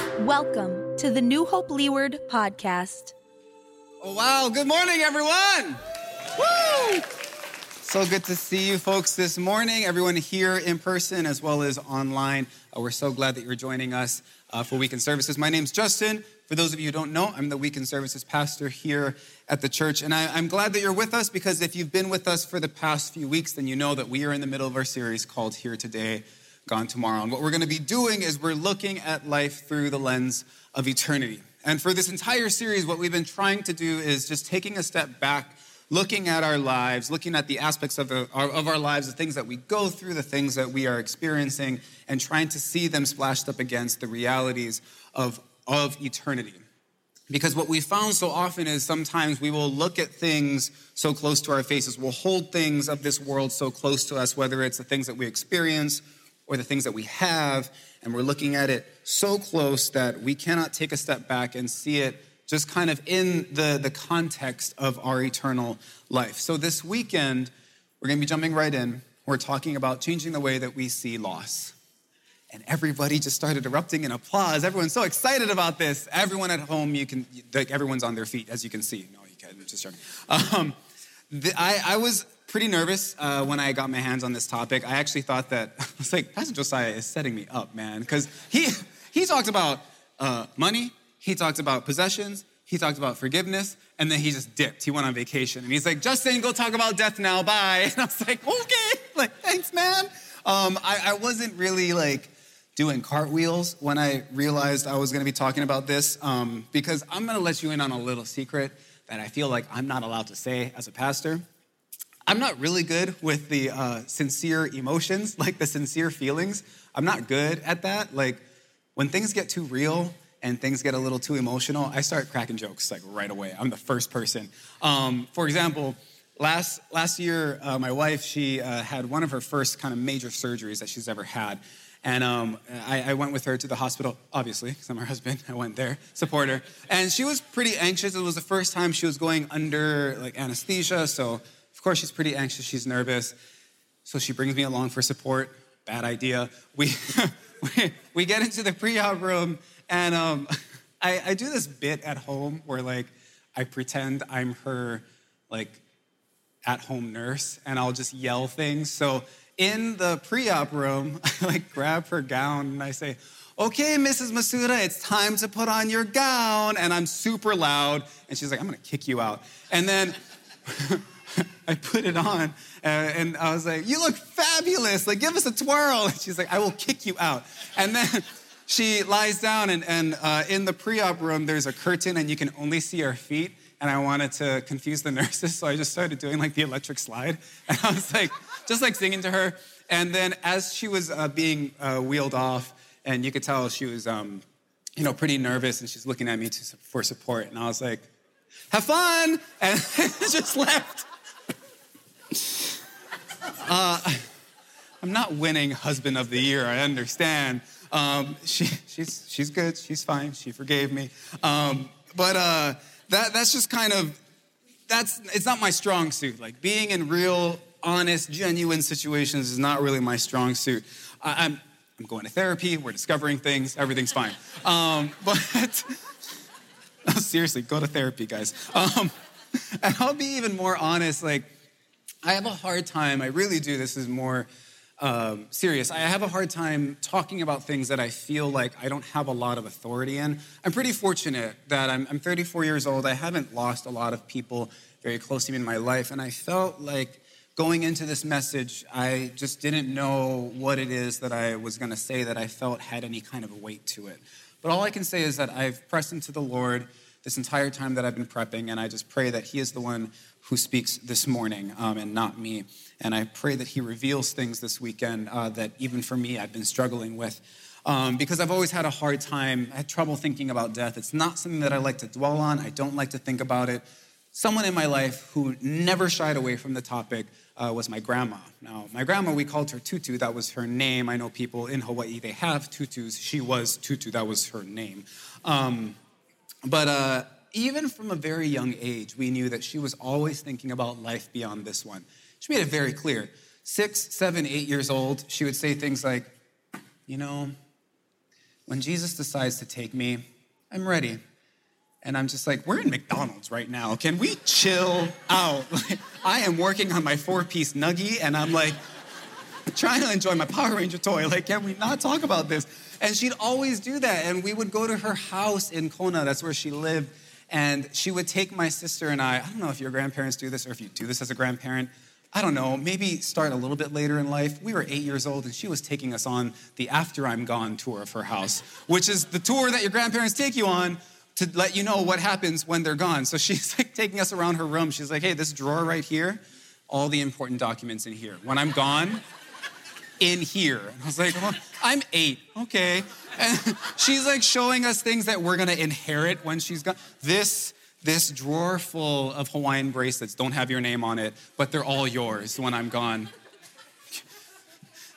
Welcome to the New Hope Leeward podcast. Oh, wow. Good morning, everyone. Woo! So good to see you folks this morning, everyone here in person as well as online. Uh, we're so glad that you're joining us uh, for Weekend Services. My name's Justin. For those of you who don't know, I'm the Weekend Services pastor here at the church. And I, I'm glad that you're with us because if you've been with us for the past few weeks, then you know that we are in the middle of our series called Here Today, Gone Tomorrow. And what we're going to be doing is we're looking at life through the lens of eternity. And for this entire series, what we've been trying to do is just taking a step back, looking at our lives, looking at the aspects of, the, of our lives, the things that we go through, the things that we are experiencing, and trying to see them splashed up against the realities of of eternity. Because what we found so often is sometimes we will look at things so close to our faces. We'll hold things of this world so close to us, whether it's the things that we experience or the things that we have, and we're looking at it so close that we cannot take a step back and see it just kind of in the, the context of our eternal life. So this weekend, we're going to be jumping right in. We're talking about changing the way that we see loss. And everybody just started erupting in applause. Everyone's so excited about this. Everyone at home, you can, like, everyone's on their feet, as you can see. No, you can't, just joking. Um, the, I, I, was pretty nervous uh, when I got my hands on this topic. I actually thought that, I was like, Pastor Josiah is setting me up, man. Because he, he talked about uh, money, he talked about possessions, he talked about forgiveness, and then he just dipped. He went on vacation. And he's like, Justin, go talk about death now, bye. And I was like, okay, like, thanks, man. Um, I, I wasn't really like, doing cartwheels when I realized I was going to be talking about this um, because I'm going to let you in on a little secret that I feel like I'm not allowed to say as a pastor. I'm not really good with the uh, sincere emotions, like the sincere feelings. I'm not good at that. Like when things get too real and things get a little too emotional, I start cracking jokes like right away. I'm the first person. Um, for example, last last year, uh, my wife she uh, had one of her first kind of major surgeries that she's ever had, and um, I, I, went with her to the hospital, obviously, because I'm her husband. I went there, support her. And she was pretty anxious. It was the first time she was going under like anesthesia. So, of course, she's pretty anxious. She's nervous. So she brings me along for support. Bad idea. We, we, we get into the pre-op room, and um, I, I do this bit at home where like I pretend I'm her like at-home nurse, and I'll just yell things. So in the pre-op room, I like grab her gown and I say, okay, Mrs. Masuda, it's time to put on your gown. And I'm super loud. And she's like, I'm gonna kick you out. And then I put it on and I was like, you look fabulous. Like, give us a twirl. And she's like, I will kick you out. And then she lies down and, and uh, in the pre-op room, there's a curtain and you can only see her feet. And I wanted to confuse the nurses. So I just started doing like the electric slide. And I was like, just like singing to her. And then as she was uh, being uh, wheeled off, and you could tell she was, um, you know, pretty nervous, and she's looking at me to, for support. And I was like, "Have fun!" And just left. Uh, I'm not winning husband of the year. I understand. Um, she, she's she's good. She's fine. She forgave me. Um, but uh, that that's just kind of that's it's not my strong suit. Like being in real honest, genuine situations is not really my strong suit. I, am I'm, I'm going to therapy, we're discovering things, everything's fine. Um, but no, seriously, go to therapy, guys. Um, and I'll be even more honest, like, I have a hard time, I really do, this is more um, serious. I have a hard time talking about things that I feel like I don't have a lot of authority in. I'm pretty fortunate that I'm, I'm 34 years old. I haven't lost a lot of people very close to me in my life, and I felt like going into this message, I just didn't know what it is that I was going to say that I felt had any kind of weight to it. But all I can say is that I've pressed into the Lord this entire time that I've been prepping, and I just pray that He is the one who speaks this morning um, and not me. And I pray that He reveals things this weekend uh, that even for me I've been struggling with. Um, because I've always had a hard time, I had trouble thinking about death. It's not something that I like to dwell on, I don't like to think about it. Someone in my life who never shied away from the topic uh, was my grandma. Now, my grandma, we called her Tutu. That was her name. I know people in Hawaii, they have tutus. She was Tutu. That was her name. Um, but uh, even from a very young age, we knew that she was always thinking about life beyond this one. She made it very clear. Six, seven, eight years old, she would say things like, you know, when Jesus decides to take me, I'm ready. And I'm just like, we're in McDonald's right now. Can we chill out? I am working on my four piece nuggie and I'm like trying to enjoy my Power Ranger toy. Like, can we not talk about this? And she'd always do that. And we would go to her house in Kona, that's where she lived. And she would take my sister and I. I don't know if your grandparents do this or if you do this as a grandparent. I don't know, maybe start a little bit later in life. We were eight years old and she was taking us on the After I'm Gone tour of her house, which is the tour that your grandparents take you on to let you know what happens when they're gone. So she's like taking us around her room. She's like, hey, this drawer right here, all the important documents in here. When I'm gone, in here. And I was like, well, I'm eight, okay. And she's like showing us things that we're gonna inherit when she's gone. This this drawer full of Hawaiian bracelets don't have your name on it, but they're all yours when I'm gone.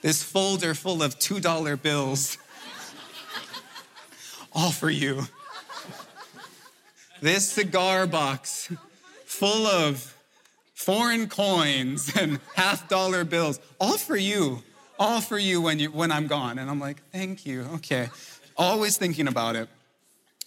This folder full of $2 bills, all for you. This cigar box full of foreign coins and half dollar bills, all for you, all for you when, you when I'm gone. And I'm like, thank you, okay. Always thinking about it.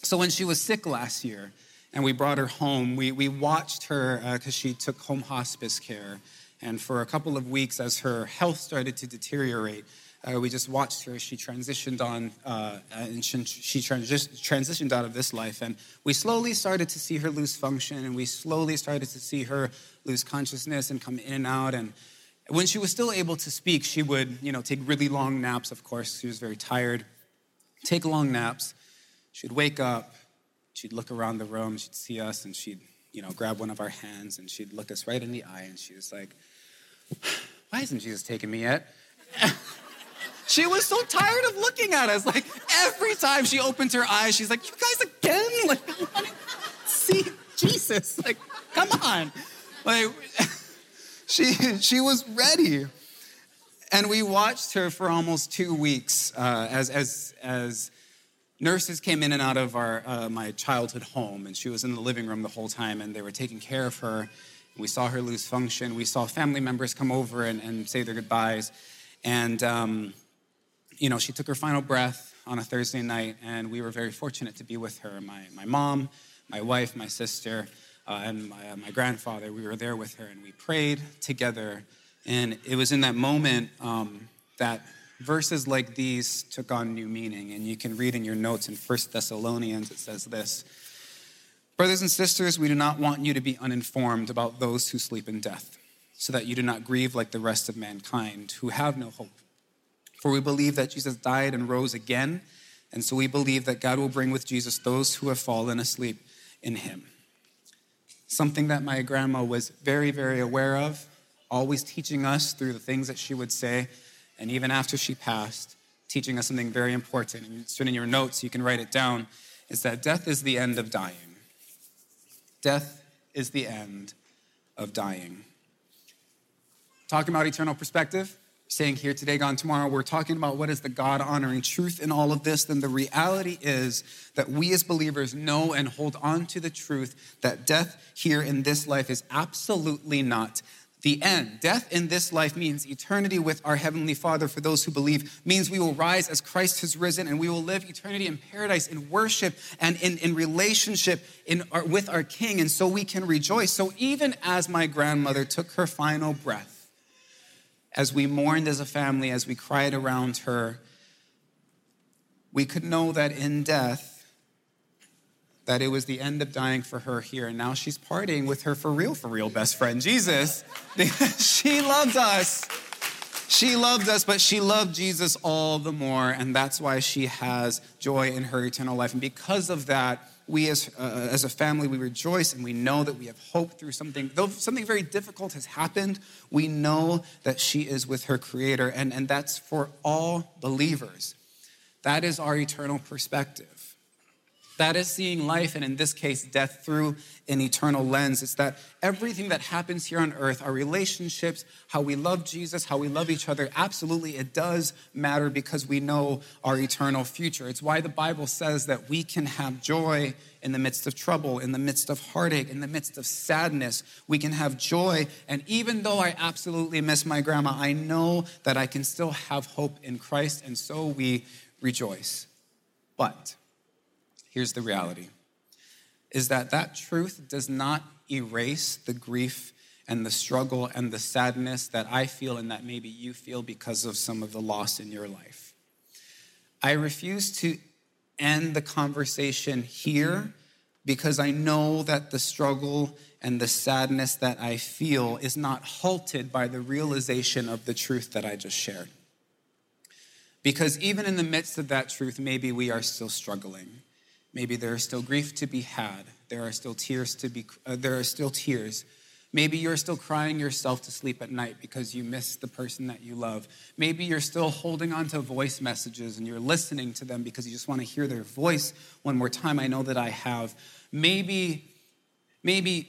So when she was sick last year, and we brought her home. We, we watched her because uh, she took home hospice care. And for a couple of weeks, as her health started to deteriorate, uh, we just watched her. She transitioned on, uh, and she, she transitioned out of this life. And we slowly started to see her lose function, and we slowly started to see her lose consciousness and come in and out. And when she was still able to speak, she would, you know, take really long naps. Of course, she was very tired. Take long naps. She'd wake up, she'd look around the room, she'd see us, and she'd, you know, grab one of our hands and she'd look us right in the eye and she was like, Why isn't Jesus taking me yet? she was so tired of looking at us. Like every time she opened her eyes, she's like, You guys again? Like, I want to see Jesus. Like, come on. Like, she, she was ready. And we watched her for almost two weeks uh, as, as, as nurses came in and out of our, uh, my childhood home, and she was in the living room the whole time, and they were taking care of her. We saw her lose function. We saw family members come over and, and say their goodbyes. And, um, you know, she took her final breath on a Thursday night, and we were very fortunate to be with her. My, my mom, my wife, my sister, uh, and my, uh, my grandfather, we were there with her, and we prayed together. And it was in that moment um, that verses like these took on new meaning. And you can read in your notes in First Thessalonians, it says this Brothers and sisters, we do not want you to be uninformed about those who sleep in death, so that you do not grieve like the rest of mankind who have no hope. For we believe that Jesus died and rose again, and so we believe that God will bring with Jesus those who have fallen asleep in him. Something that my grandma was very, very aware of, always teaching us through the things that she would say and even after she passed, teaching us something very important. And it's in your notes, you can write it down, is that death is the end of dying. Death is the end of dying. Talking about eternal perspective, saying here today, gone tomorrow, we're talking about what is the God honoring truth in all of this, then the reality is that we as believers know and hold on to the truth that death here in this life is absolutely not the end. Death in this life means eternity with our Heavenly Father for those who believe, means we will rise as Christ has risen and we will live eternity in paradise in worship and in, in relationship in our, with our King. And so we can rejoice. So even as my grandmother took her final breath, as we mourned as a family, as we cried around her, we could know that in death, that it was the end of dying for her here. And now she's partying with her for real, for real best friend, Jesus. she loved us. She loved us, but she loved Jesus all the more. And that's why she has joy in her eternal life. And because of that, we as, uh, as a family, we rejoice and we know that we have hope through something. Though something very difficult has happened, we know that she is with her Creator. And, and that's for all believers. That is our eternal perspective. That is seeing life, and in this case, death, through an eternal lens. It's that everything that happens here on earth, our relationships, how we love Jesus, how we love each other, absolutely, it does matter because we know our eternal future. It's why the Bible says that we can have joy in the midst of trouble, in the midst of heartache, in the midst of sadness. We can have joy. And even though I absolutely miss my grandma, I know that I can still have hope in Christ, and so we rejoice. But here's the reality is that that truth does not erase the grief and the struggle and the sadness that I feel and that maybe you feel because of some of the loss in your life. I refuse to end the conversation here because I know that the struggle and the sadness that I feel is not halted by the realization of the truth that I just shared. Because even in the midst of that truth, maybe we are still struggling. Maybe there is still grief to be had. There are still tears to be, uh, there are still tears Maybe you're still crying yourself to sleep at night because you miss the person that you love. Maybe you're still holding on to voice messages and you're listening to them because you just want to hear their voice one more time. I know that I have. Maybe, maybe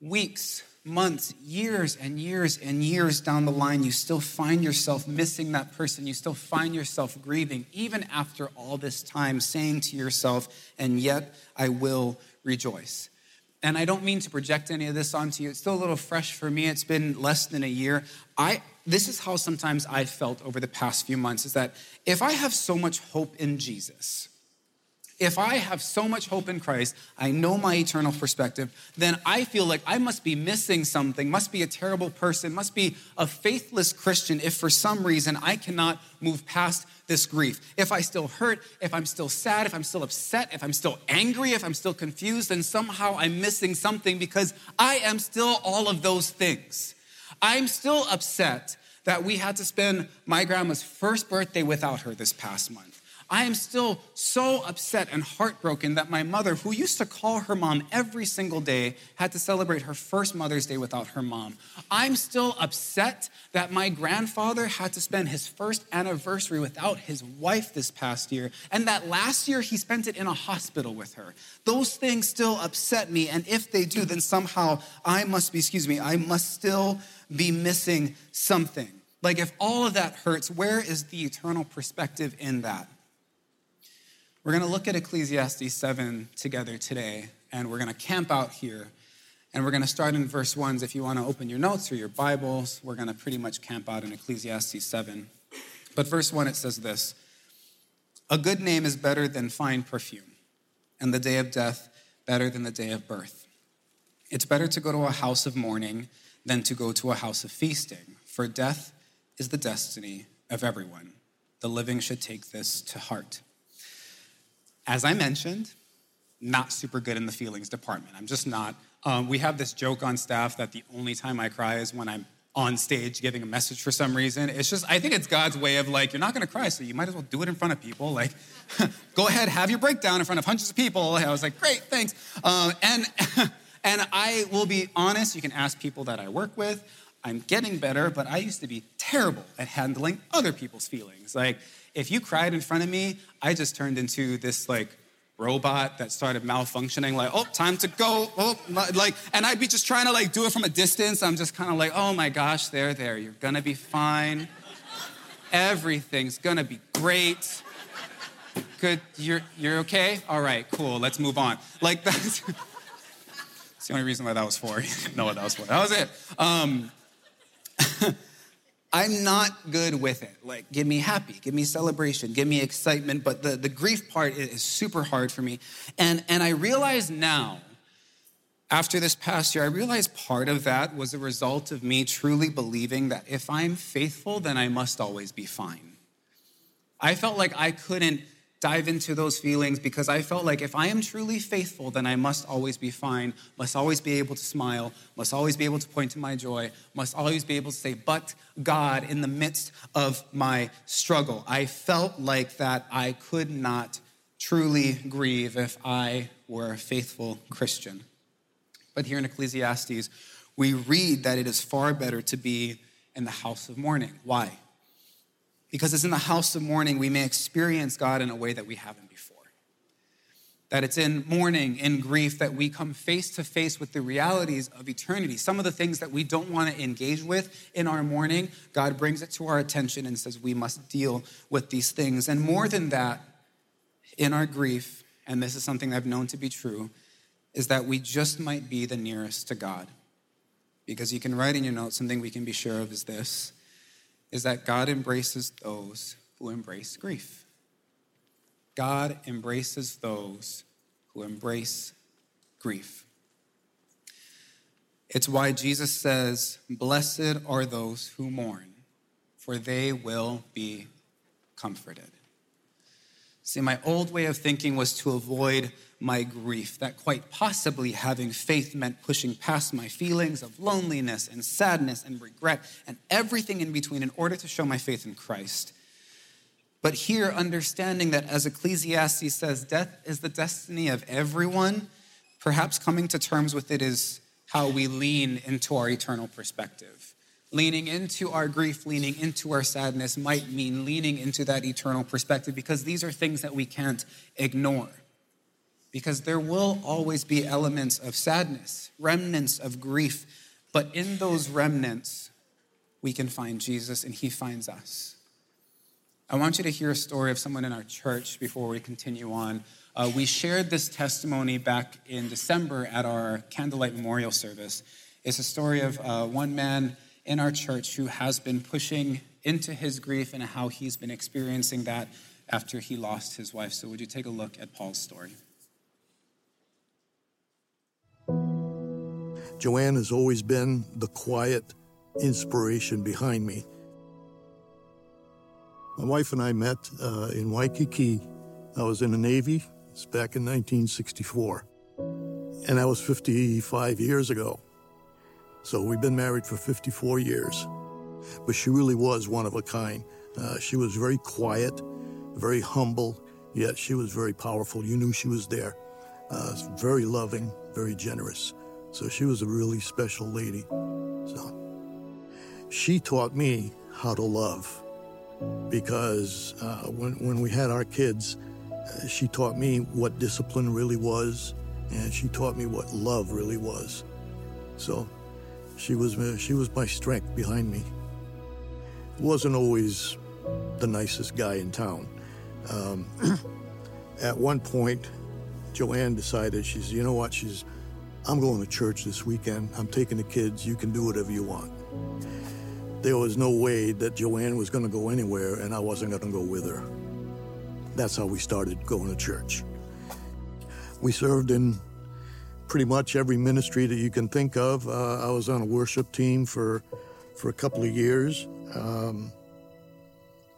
weeks, months, years, and years and years down the line, you still find yourself missing that person. You still find yourself grieving, even after all this time, saying to yourself, and yet I will rejoice and I don't mean to project any of this onto you. It's still a little fresh for me. It's been less than a year. I this is how sometimes I've felt over the past few months is that if I have so much hope in Jesus, if I have so much hope in Christ, I know my eternal perspective, then I feel like I must be missing something, must be a terrible person, must be a faithless Christian if for some reason I cannot move past this grief. If I still hurt, if I'm still sad, if I'm still upset, if I'm still angry, if I'm still confused, then somehow I'm missing something because I am still all of those things. I'm still upset that we had to spend my grandma's first birthday without her this past month. I am still so upset and heartbroken that my mother, who used to call her mom every single day, had to celebrate her first Mother's Day without her mom. I'm still upset that my grandfather had to spend his first anniversary without his wife this past year, and that last year he spent it in a hospital with her. Those things still upset me, and if they do, then somehow I must be, excuse me, I must still be missing something. Like if all of that hurts, where is the eternal perspective in that? We're going to look at Ecclesiastes 7 together today, and we're going to camp out here. And we're going to start in verse 1. If you want to open your notes or your Bibles, we're going to pretty much camp out in Ecclesiastes 7. But verse 1, it says this A good name is better than fine perfume, and the day of death better than the day of birth. It's better to go to a house of mourning than to go to a house of feasting, for death is the destiny of everyone. The living should take this to heart. As I mentioned, not super good in the feelings department. I'm just not. Um, we have this joke on staff that the only time I cry is when I'm on stage giving a message for some reason. It's just, I think it's God's way of like, you're not gonna cry, so you might as well do it in front of people. Like, go ahead, have your breakdown in front of hundreds of people. I was like, great, thanks. Um, and, and I will be honest, you can ask people that I work with. I'm getting better, but I used to be terrible at handling other people's feelings. Like, if you cried in front of me, I just turned into this like robot that started malfunctioning, like, oh, time to go. Oh, like, and I'd be just trying to like do it from a distance. I'm just kind of like, oh my gosh, there, there, you're gonna be fine. Everything's gonna be great. Good, you're you're okay? All right, cool, let's move on. Like that's, that's the only reason why that was for. You know what that was for. That was it. Um, I'm not good with it. Like, give me happy, give me celebration, give me excitement. But the, the grief part is super hard for me. And, and I realize now, after this past year, I realize part of that was a result of me truly believing that if I'm faithful, then I must always be fine. I felt like I couldn't dive into those feelings because I felt like if I am truly faithful, then I must always be fine, must always be able to smile, must always be able to point to my joy, must always be able to say, but God, in the midst of my struggle. I felt like that I could not truly grieve if I were a faithful Christian. But here in Ecclesiastes, we read that it is far better to be in the house of mourning. Why? Because it's in the house of mourning we may experience God in a way that we haven't before. That it's in mourning, in grief, that we come face to face with the realities of eternity. Some of the things that we don't want to engage with in our mourning, God brings it to our attention and says we must deal with these things. And more than that, in our grief, and this is something I've known to be true, is that we just might be the nearest to God. Because you can write in your notes something we can be sure of is this is that God embraces those who embrace grief. God embraces those who embrace grief. It's why Jesus says, Blessed are those who mourn, for they will be comforted. See, my old way of thinking was to avoid my grief, that quite possibly having faith meant pushing past my feelings of loneliness and sadness and regret and everything in between in order to show my faith in Christ. But here, understanding that as Ecclesiastes says, death is the destiny of everyone, perhaps coming to terms with it is how we lean into our eternal perspective. Leaning into our grief, leaning into our sadness might mean leaning into that eternal perspective because these are things that we can't ignore. Because there will always be elements of sadness, remnants of grief, but in those remnants, we can find Jesus and he finds us. I want you to hear a story of someone in our church before we continue on. Uh, we shared this testimony back in December at our candlelight memorial service. It's a story of uh, one man in our church who has been pushing into his grief and how he's been experiencing that after he lost his wife. So, would you take a look at Paul's story? Joanne has always been the quiet inspiration behind me. My wife and I met uh, in Waikiki. I was in the Navy. It's back in 1964. And that was 55 years ago. So we've been married for 54 years. But she really was one of a kind. Uh, she was very quiet, very humble, yet she was very powerful. You knew she was there. Uh, very loving, very generous. So she was a really special lady. So she taught me how to love because uh, when, when we had our kids, uh, she taught me what discipline really was, and she taught me what love really was. So she was, she was my strength behind me. Wasn't always the nicest guy in town. Um, at one point, Joanne decided, she's, you know what, she's, I'm going to church this weekend. I'm taking the kids. You can do whatever you want there was no way that Joanne was going to go anywhere and I wasn't going to go with her. That's how we started going to church. We served in pretty much every ministry that you can think of. Uh, I was on a worship team for for a couple of years. Um,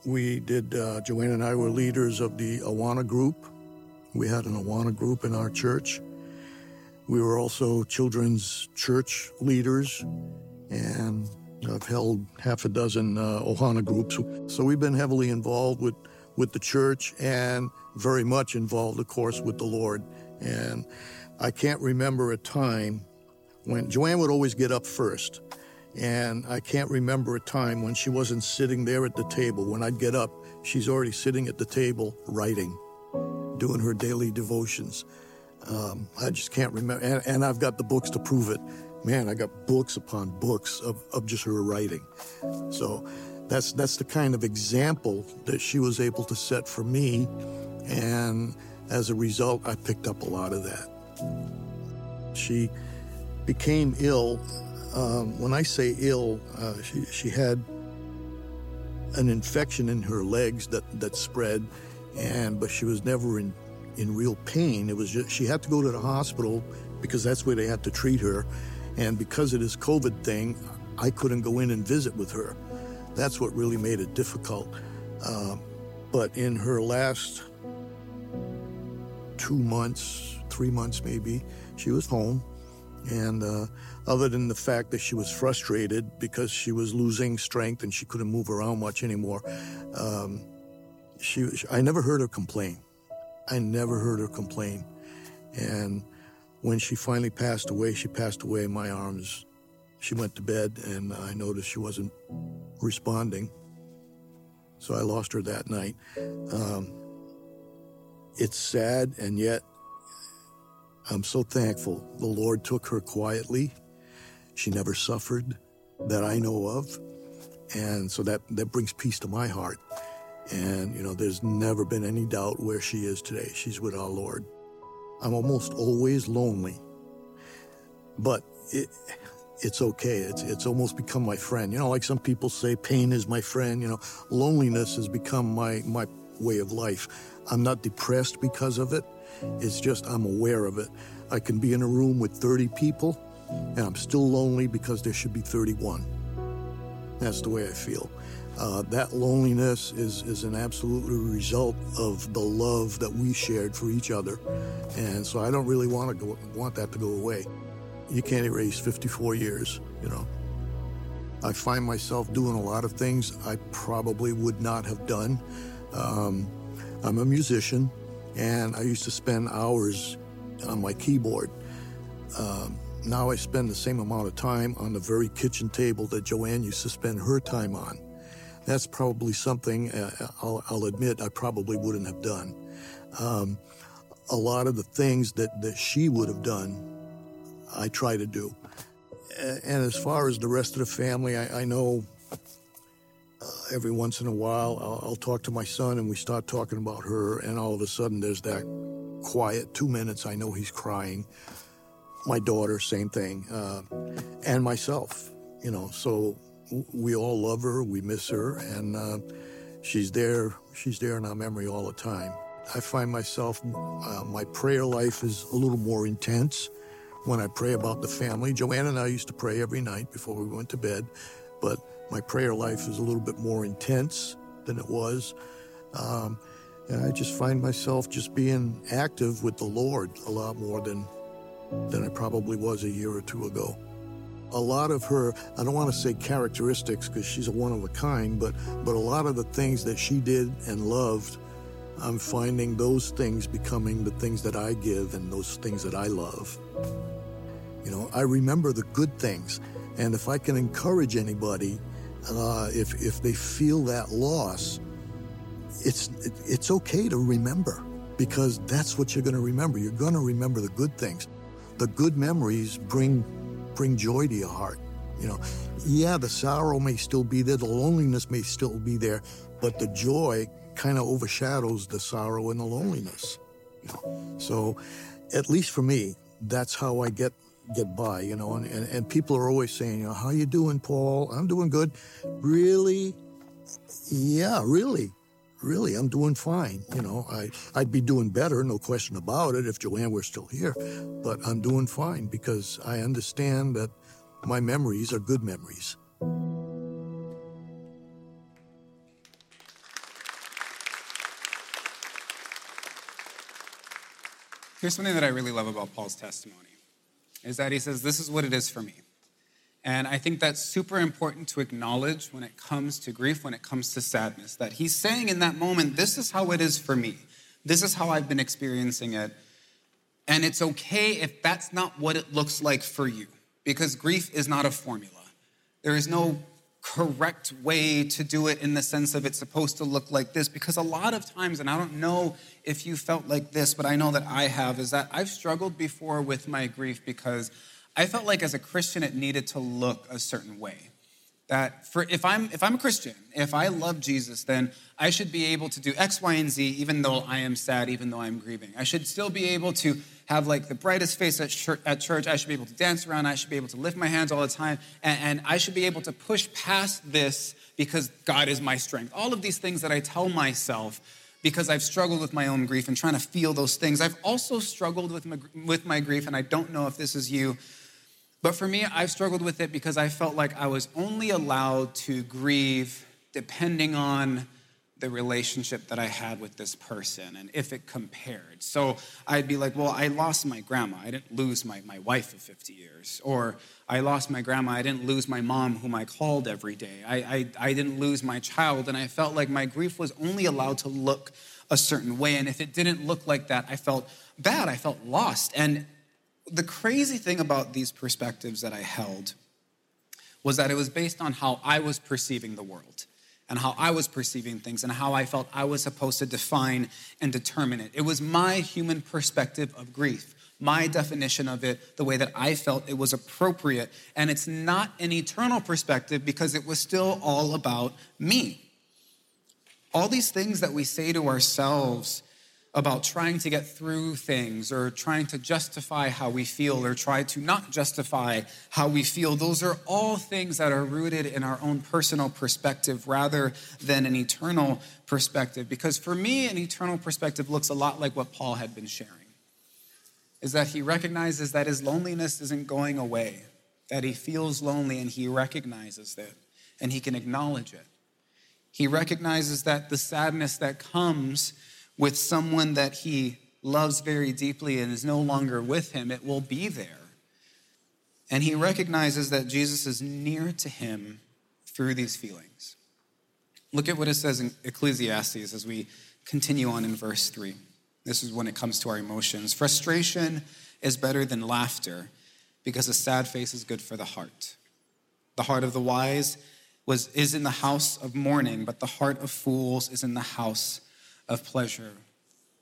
we did. Uh, Joanne and I were leaders of the Awana group. We had an Awana group in our church. We were also children's church leaders, and I've held half a dozen uh, Ohana groups. So we've been heavily involved with, with the church and very much involved, of course, with the Lord. And I can't remember a time when Joanne would always get up first. And I can't remember a time when she wasn't sitting there at the table. When I'd get up, she's already sitting at the table writing, doing her daily devotions. Um, I just can't remember. And, and I've got the books to prove it man, I got books upon books of, of just her writing. So that's that's the kind of example that she was able to set for me, and as a result, I picked up a lot of that. She became ill. Um, when I say ill, uh, she, she had an infection in her legs that, that spread, and but she was never in in real pain. It was just she had to go to the hospital because that's where they had to treat her and because of this COVID thing, I couldn't go in and visit with her. That's what really made it difficult. Uh, but in her last two months, three months maybe, she was home. And uh, other than the fact that she was frustrated because she was losing strength and she couldn't move around much anymore, um, she, I never heard her complain. I never heard her complain. And when she finally passed away, she passed away in my arms. She went to bed, and I noticed she wasn't responding. So I lost her that night. Um, it's sad, and yet I'm so thankful the Lord took her quietly. She never suffered that I know of. And so that, that brings peace to my heart. And, you know, there's never been any doubt where she is today. She's with our Lord. I'm almost always lonely, but it, it's okay. It's, it's almost become my friend. You know, like some people say, pain is my friend. You know, loneliness has become my, my way of life. I'm not depressed because of it. It's just I'm aware of it. I can be in a room with 30 people and I'm still lonely because there should be 31. That's the way I feel. Uh, that loneliness is, is an absolute result of the love that we shared for each other. And so I don't really want to want that to go away. You can't erase 54 years, you know. I find myself doing a lot of things I probably would not have done. Um, I'm a musician, and I used to spend hours on my keyboard. Um, now I spend the same amount of time on the very kitchen table that Joanne used to spend her time on. That's probably something uh, I'll, I'll, admit I probably wouldn't have done. Um, a lot of the things that, that she would have done, I try to do. And as far as the rest of the family, I, I know uh, every once in a while I'll, I'll talk to my son and we start talking about her, and all of a sudden there's that quiet two minutes. I know he's crying. My daughter, same thing, uh, and myself. You know, so we all love her, we miss her, and uh, she's there. She's there in our memory all the time. I find myself, uh, my prayer life is a little more intense when I pray about the family. Joanne and I used to pray every night before we went to bed, but my prayer life is a little bit more intense than it was. Um, and I just find myself just being active with the Lord a lot more than than I probably was a year or two ago. A lot of her, I don't want to say characteristics because she's a one of a kind, but but a lot of the things that she did and loved, I'm finding those things becoming the things that I give and those things that I love. You know, I remember the good things, and if I can encourage anybody, uh, if if they feel that loss, it's it's okay to remember because that's what you're going to remember. You're going to remember the good things. The good memories bring bring joy to your heart. You know, yeah, the sorrow may still be there, the loneliness may still be there, but the joy kind of overshadows the sorrow and the loneliness. You know? So, at least for me, that's how I get get by. You know, and, and, and people are always saying, you know, how you doing, Paul? I'm doing good. Really? Yeah, really really, I'm doing fine. You know, I, I'd be doing better, no question about it, if Joanne were still here. But I'm doing fine because I understand that my memories are good memories. Here's something that I really love about Paul's testimony is that he says, This is what it is for me. And I think that's super important to acknowledge when it comes to grief, when it comes to sadness, that he's saying in that moment, This is how it is for me. This is how I've been experiencing it. And it's okay if that's not what it looks like for you, because grief is not a formula. There is no correct way to do it in the sense of it's supposed to look like this, because a lot of times, and I don't know if you felt like this, but I know that I have, is that I've struggled before with my grief because I felt like as a Christian, it needed to look a certain way. That for if I'm if I'm a Christian, if I love Jesus, then I should be able to do X, Y, and Z, even though I am sad, even though I'm grieving. I should still be able to have like the brightest face at church. At church. I should be able to dance around. I should be able to lift my hands all the time, and, and I should be able to push past this because God is my strength. All of these things that I tell myself because I've struggled with my own grief and trying to feel those things. I've also struggled with my, with my grief, and I don't know if this is you. But for me, I've struggled with it because I felt like I was only allowed to grieve depending on the relationship that I had with this person and if it compared. So I'd be like, well, I lost my grandma. I didn't lose my, my wife of 50 years. Or I lost my grandma. I didn't lose my mom, whom I called every day. I, I, I didn't lose my child. And I felt like my grief was only allowed to look a certain way. And if it didn't look like that, I felt bad. I felt lost. And the crazy thing about these perspectives that I held was that it was based on how I was perceiving the world and how I was perceiving things and how I felt I was supposed to define and determine it. It was my human perspective of grief, my definition of it, the way that I felt it was appropriate. And it's not an eternal perspective because it was still all about me. All these things that we say to ourselves about trying to get through things or trying to justify how we feel or try to not justify how we feel. Those are all things that are rooted in our own personal perspective rather than an eternal perspective. Because for me, an eternal perspective looks a lot like what Paul had been sharing is that he recognizes that his loneliness isn't going away, that he feels lonely and he recognizes it and he can acknowledge it. He recognizes that the sadness that comes with someone that he loves very deeply and is no longer with him, it will be there. And he recognizes that Jesus is near to him through these feelings. Look at what it says in Ecclesiastes as we continue on in verse 3. This is when it comes to our emotions. Frustration is better than laughter because a sad face is good for the heart. The heart of the wise was, is in the house of mourning, but the heart of fools is in the house of pleasure.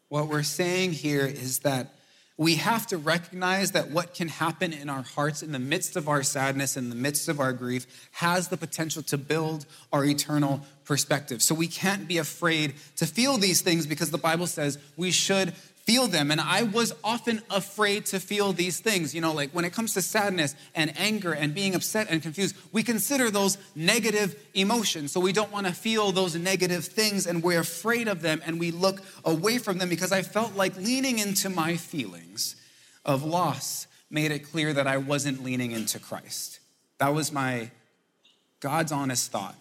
What we're saying here is that we have to recognize that what can happen in our hearts in the midst of our sadness, in the midst of our grief, has the potential to build our eternal perspective. So we can't be afraid to feel these things because the Bible says we should feel them. And I was often afraid to feel these things. You know, like when it comes to sadness and anger and being upset and confused, we consider those negative emotions. So we don't want to feel those negative things and we're afraid of them and we look away from them because I felt like leaning into my feelings of loss made it clear that I wasn't leaning into Christ. That was my God's honest thought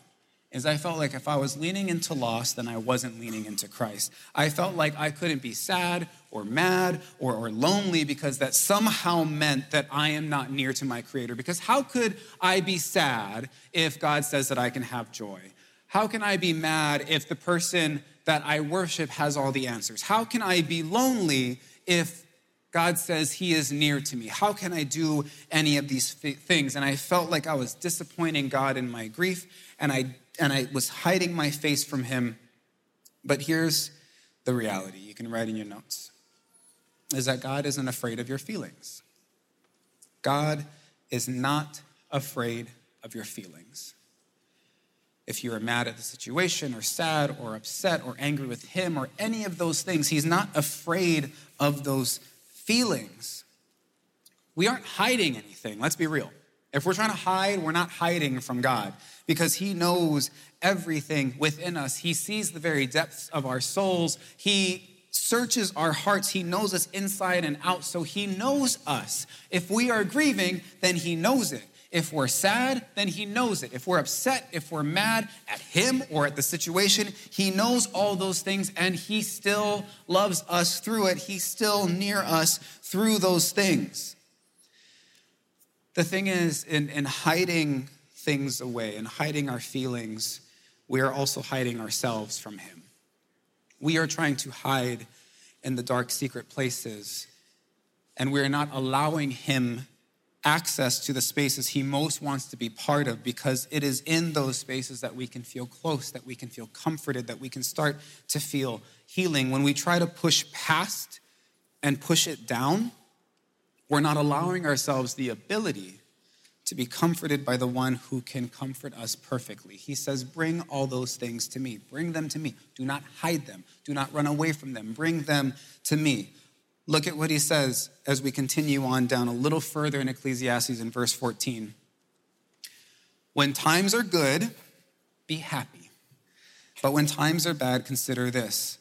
is I felt like if I was leaning into loss, then I wasn't leaning into Christ. I felt like I couldn't be sad or mad or, or lonely because that somehow meant that I am not near to my Creator. Because how could I be sad if God says that I can have joy? How can I be mad if the person that I worship has all the answers? How can I be lonely if God says He is near to me. How can I do any of these things? And I felt like I was disappointing God in my grief, and I and I was hiding my face from him. But here's the reality you can write in your notes is that God isn't afraid of your feelings. God is not afraid of your feelings. If you are mad at the situation, or sad, or upset, or angry with Him, or any of those things, He's not afraid of those feelings. We aren't hiding anything, let's be real. If we're trying to hide, we're not hiding from God because He knows everything within us. He sees the very depths of our souls. He searches our hearts. He knows us inside and out. So He knows us. If we are grieving, then He knows it. If we're sad, then He knows it. If we're upset, if we're mad at Him or at the situation, He knows all those things and He still loves us through it. He's still near us through those things. The thing is, in, in hiding things away in hiding our feelings, we are also hiding ourselves from Him. We are trying to hide in the dark, secret places, and we're not allowing Him access to the spaces He most wants to be part of because it is in those spaces that we can feel close, that we can feel comforted, that we can start to feel healing. When we try to push past and push it down, we're not allowing ourselves the ability to be comforted by the one who can comfort us perfectly. He says, Bring all those things to me. Bring them to me. Do not hide them. Do not run away from them. Bring them to me. Look at what he says as we continue on down a little further in Ecclesiastes in verse 14. When times are good, be happy. But when times are bad, consider this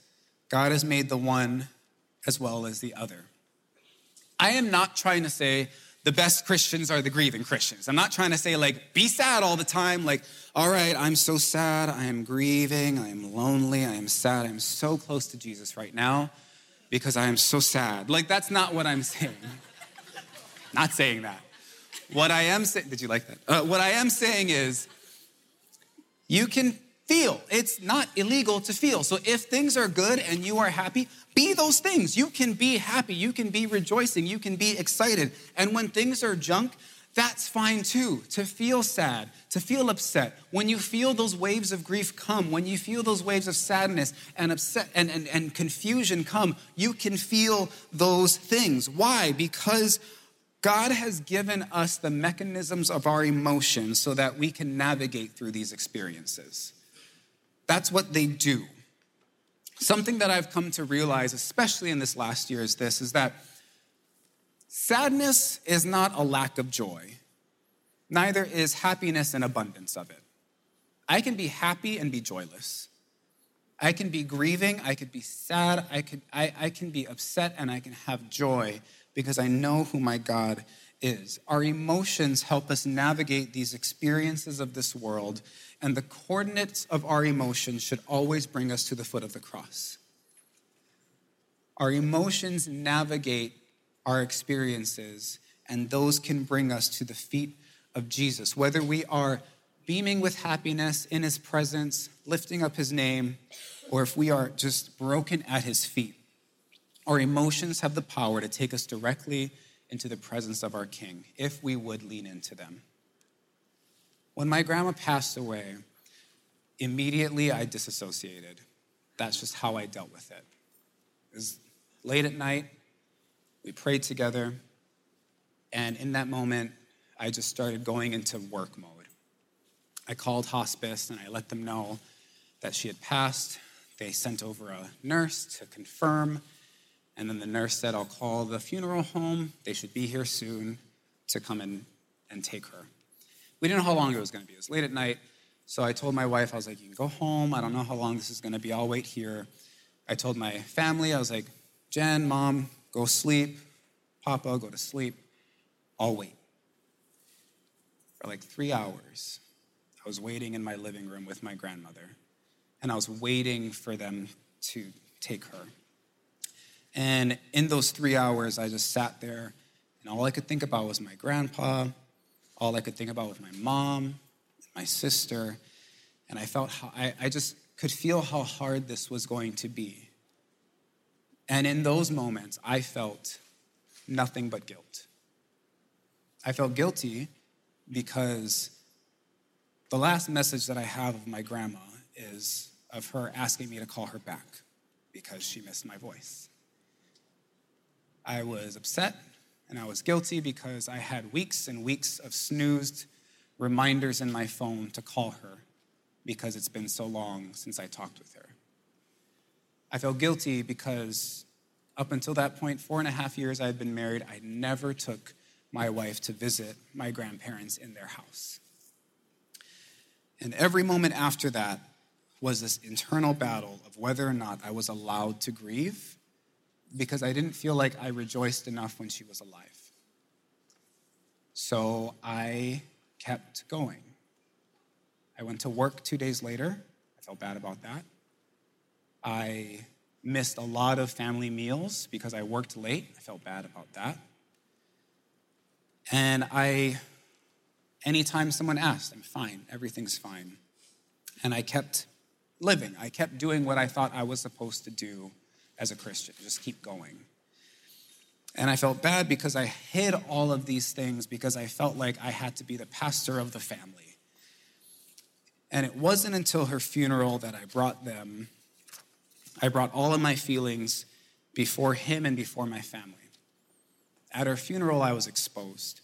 God has made the one as well as the other. I am not trying to say the best Christians are the grieving Christians. I'm not trying to say, like, be sad all the time. Like, all right, I'm so sad. I am grieving. I am lonely. I am sad. I'm so close to Jesus right now because I am so sad. Like, that's not what I'm saying. not saying that. What I am saying, did you like that? Uh, what I am saying is, you can feel. It's not illegal to feel. So if things are good and you are happy, be those things. You can be happy. You can be rejoicing. You can be excited. And when things are junk, that's fine too. To feel sad, to feel upset. When you feel those waves of grief come, when you feel those waves of sadness and upset and, and, and confusion come, you can feel those things. Why? Because God has given us the mechanisms of our emotions so that we can navigate through these experiences. That's what they do. Something that I've come to realize, especially in this last year, is this is that sadness is not a lack of joy, neither is happiness an abundance of it. I can be happy and be joyless. I can be grieving, I could be sad, I, could, I, I can be upset, and I can have joy because I know who my God is. Our emotions help us navigate these experiences of this world, and the coordinates of our emotions should always bring us to the foot of the cross. Our emotions navigate our experiences, and those can bring us to the feet of Jesus. Whether we are beaming with happiness in his presence, lifting up his name, or if we are just broken at his feet, our emotions have the power to take us directly into the presence of our King if we would lean into them. When my grandma passed away, immediately I disassociated. That's just how I dealt with it. It was late at night, we prayed together, and in that moment, I just started going into work mode. I called hospice and I let them know that she had passed. They sent over a nurse to confirm and then the nurse said, I'll call the funeral home. They should be here soon to come in and take her. We didn't know how long it was going to be. It was late at night. So I told my wife, I was like, you can go home. I don't know how long this is going to be. I'll wait here. I told my family, I was like, Jen, mom, go sleep. Papa, go to sleep. I'll wait. For like three hours, I was waiting in my living room with my grandmother, and I was waiting for them to take her. And in those three hours, I just sat there, and all I could think about was my grandpa. All I could think about was my mom, my sister, and I felt how, I, I just could feel how hard this was going to be. And in those moments, I felt nothing but guilt. I felt guilty because the last message that I have of my grandma is of her asking me to call her back because she missed my voice. I was upset and I was guilty because I had weeks and weeks of snoozed reminders in my phone to call her because it's been so long since I talked with her. I felt guilty because up until that point, four and a half years I had been married, I never took my wife to visit my grandparents in their house. And every moment after that was this internal battle of whether or not I was allowed to grieve because I didn't feel like I rejoiced enough when she was alive. So I kept going. I went to work two days later. I felt bad about that. I missed a lot of family meals because I worked late. I felt bad about that. And I, anytime someone asked, I'm fine, everything's fine. And I kept living. I kept doing what I thought I was supposed to do as a Christian, just keep going. And I felt bad because I hid all of these things because I felt like I had to be the pastor of the family. And it wasn't until her funeral that I brought them, I brought all of my feelings before him and before my family. At her funeral, I was exposed.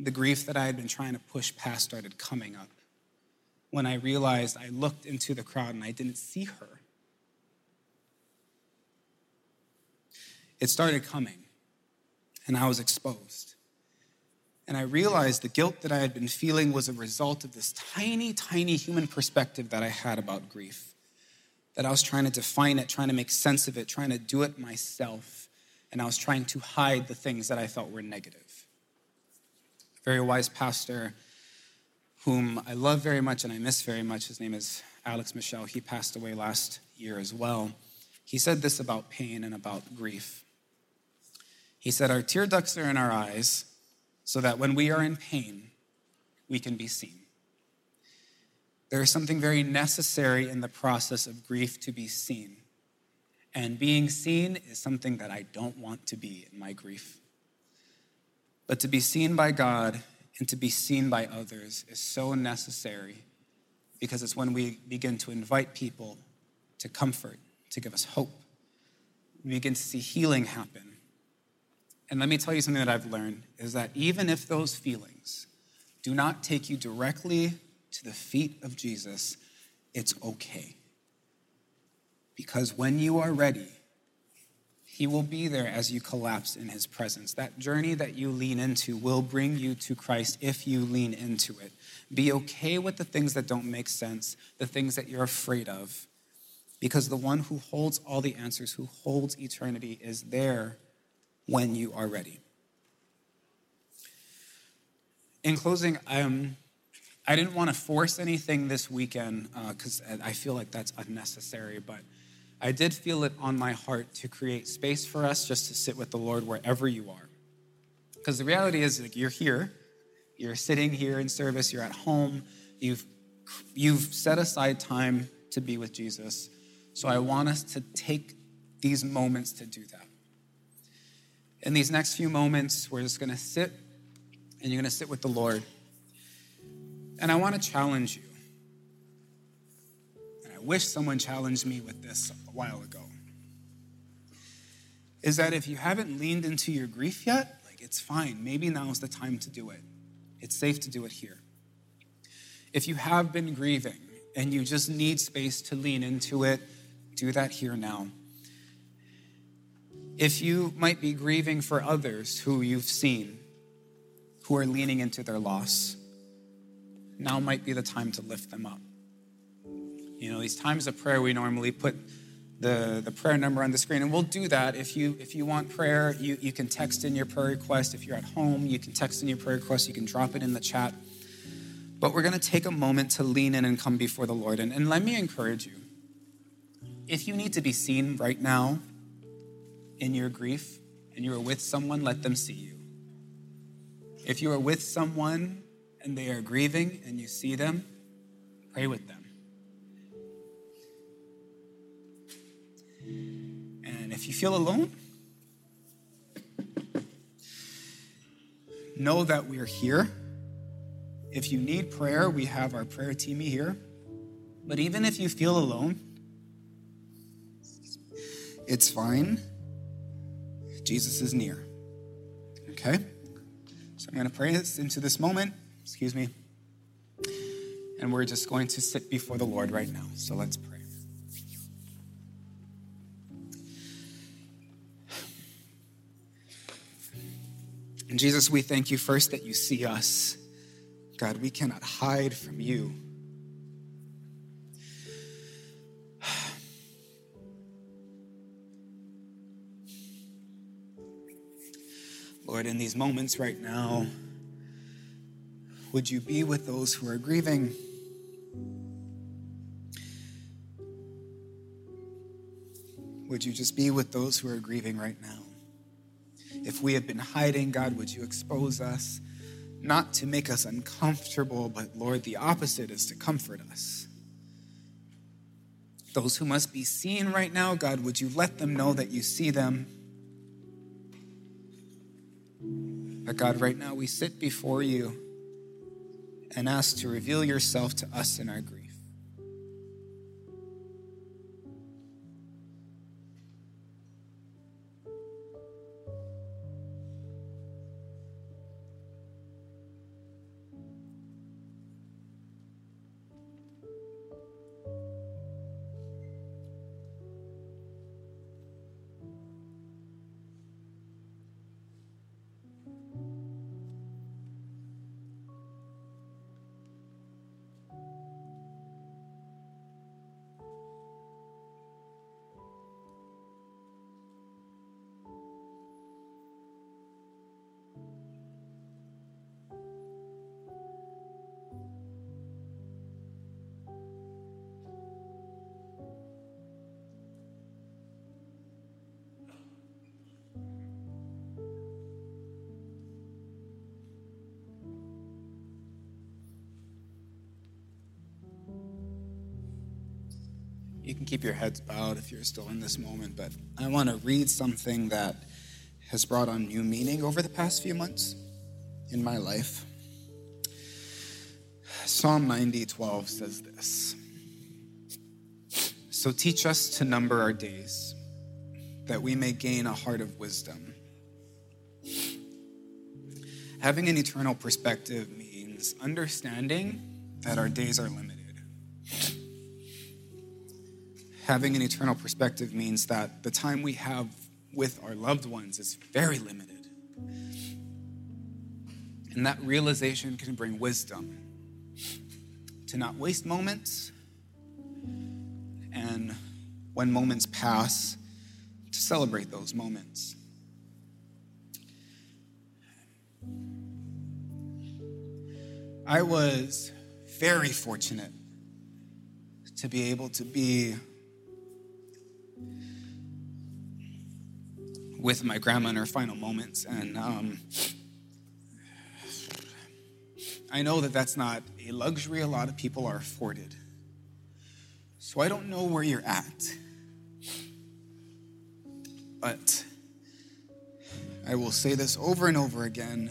The grief that I had been trying to push past started coming up. When I realized I looked into the crowd and I didn't see her. It started coming, and I was exposed. And I realized the guilt that I had been feeling was a result of this tiny, tiny human perspective that I had about grief. That I was trying to define it, trying to make sense of it, trying to do it myself. And I was trying to hide the things that I felt were negative. A very wise pastor, whom I love very much and I miss very much, his name is Alex Michelle. He passed away last year as well. He said this about pain and about grief. He said, Our tear ducts are in our eyes so that when we are in pain, we can be seen. There is something very necessary in the process of grief to be seen. And being seen is something that I don't want to be in my grief. But to be seen by God and to be seen by others is so necessary because it's when we begin to invite people to comfort, to give us hope. We begin to see healing happen and let me tell you something that I've learned is that even if those feelings do not take you directly to the feet of Jesus, it's okay. Because when you are ready, he will be there as you collapse in his presence. That journey that you lean into will bring you to Christ if you lean into it. Be okay with the things that don't make sense, the things that you're afraid of, because the one who holds all the answers, who holds eternity, is there when you are ready. In closing, um, I didn't want to force anything this weekend because uh, I feel like that's unnecessary, but I did feel it on my heart to create space for us just to sit with the Lord wherever you are. Because the reality is, like, you're here, you're sitting here in service, you're at home, you've, you've set aside time to be with Jesus. So I want us to take these moments to do that. In these next few moments, we're just going to sit and you're going to sit with the Lord. And I want to challenge you And I wish someone challenged me with this a while ago, is that if you haven't leaned into your grief yet, like it's fine. Maybe now is the time to do it. It's safe to do it here. If you have been grieving and you just need space to lean into it, do that here now. If you might be grieving for others who you've seen who are leaning into their loss, now might be the time to lift them up. You know, these times of prayer, we normally put the, the prayer number on the screen, and we'll do that. If you if you want prayer, you, you can text in your prayer request. If you're at home, you can text in your prayer request. You can drop it in the chat. But we're going to take a moment to lean in and come before the Lord. And, and let me encourage you if you need to be seen right now in your grief and you are with someone, let them see you. If you are with someone and they are grieving and you see them, pray with them. And if you feel alone, know that we're here. If you need prayer, we have our prayer team here. But even if you feel alone, it's fine. Jesus is near. Okay? So I'm going to pray this into this moment. Excuse me. And we're just going to sit before the Lord right now. So let's pray. And Jesus, we thank you first that you see us. God, we cannot hide from you. Lord, in these moments right now, would you be with those who are grieving? Would you just be with those who are grieving right now? If we have been hiding, God, would you expose us? Not to make us uncomfortable, but Lord, the opposite is to comfort us. Those who must be seen right now, God, would you let them know that you see them? God, right now we sit before you and ask to reveal yourself to us in our grief. Can keep your heads bowed if you're still in this moment, but I want to read something that has brought on new meaning over the past few months in my life. Psalm 90, 12 says this So teach us to number our days, that we may gain a heart of wisdom. Having an eternal perspective means understanding that our days are limited having an eternal perspective means that the time we have with our loved ones is very limited. And that realization can bring wisdom to not waste moments and when moments pass, to celebrate those moments. I was very fortunate to be able to be with my grandma in her final moments. And um, I know that that's not a luxury a lot of people are afforded. So I don't know where you're at. But I will say this over and over again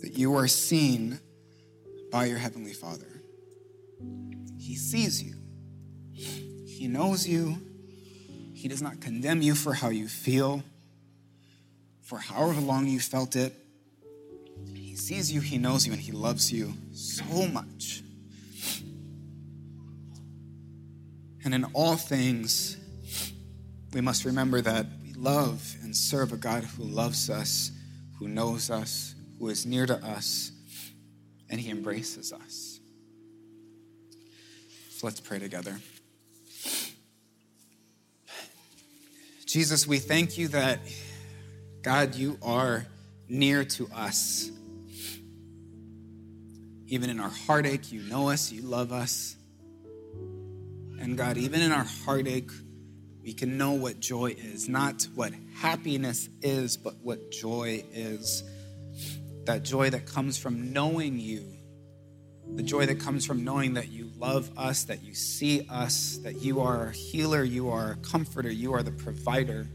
that you are seen by your Heavenly Father. He sees you, He knows you, He does not condemn you for how you feel, for however long you felt it. He sees you, He knows you, and He loves you so much. And in all things, we must remember that we love and serve a God who loves us, who knows us, who is near to us, and he embraces us. So let's pray together. Jesus, we thank you that, God, you are near to us. Even in our heartache, you know us, you love us. And God, even in our heartache, we can know what joy is. Not what happiness is, but what joy is. That joy that comes from knowing you. The joy that comes from knowing that you love us, that you see us, that you are a healer, you are a comforter, you are the provider.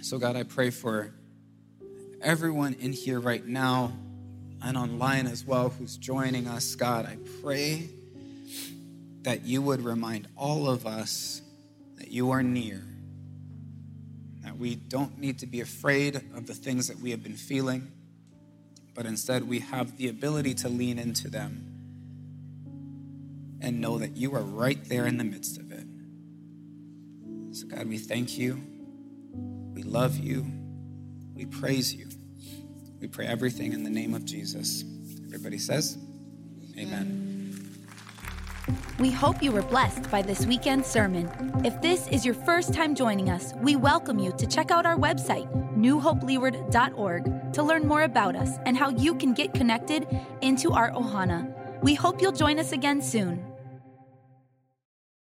So, God, I pray for everyone in here right now and online as well who's joining us. God, I pray that you would remind all of us that you are near, that we don't need to be afraid of the things that we have been feeling, but instead we have the ability to lean into them and know that you are right there in the midst of it. So, God, we thank you. We love you. We praise you. We pray everything in the name of Jesus. Everybody says, Amen. We hope you were blessed by this weekend's sermon. If this is your first time joining us, we welcome you to check out our website, newhopeleeward.org, to learn more about us and how you can get connected into our Ohana. We hope you'll join us again soon.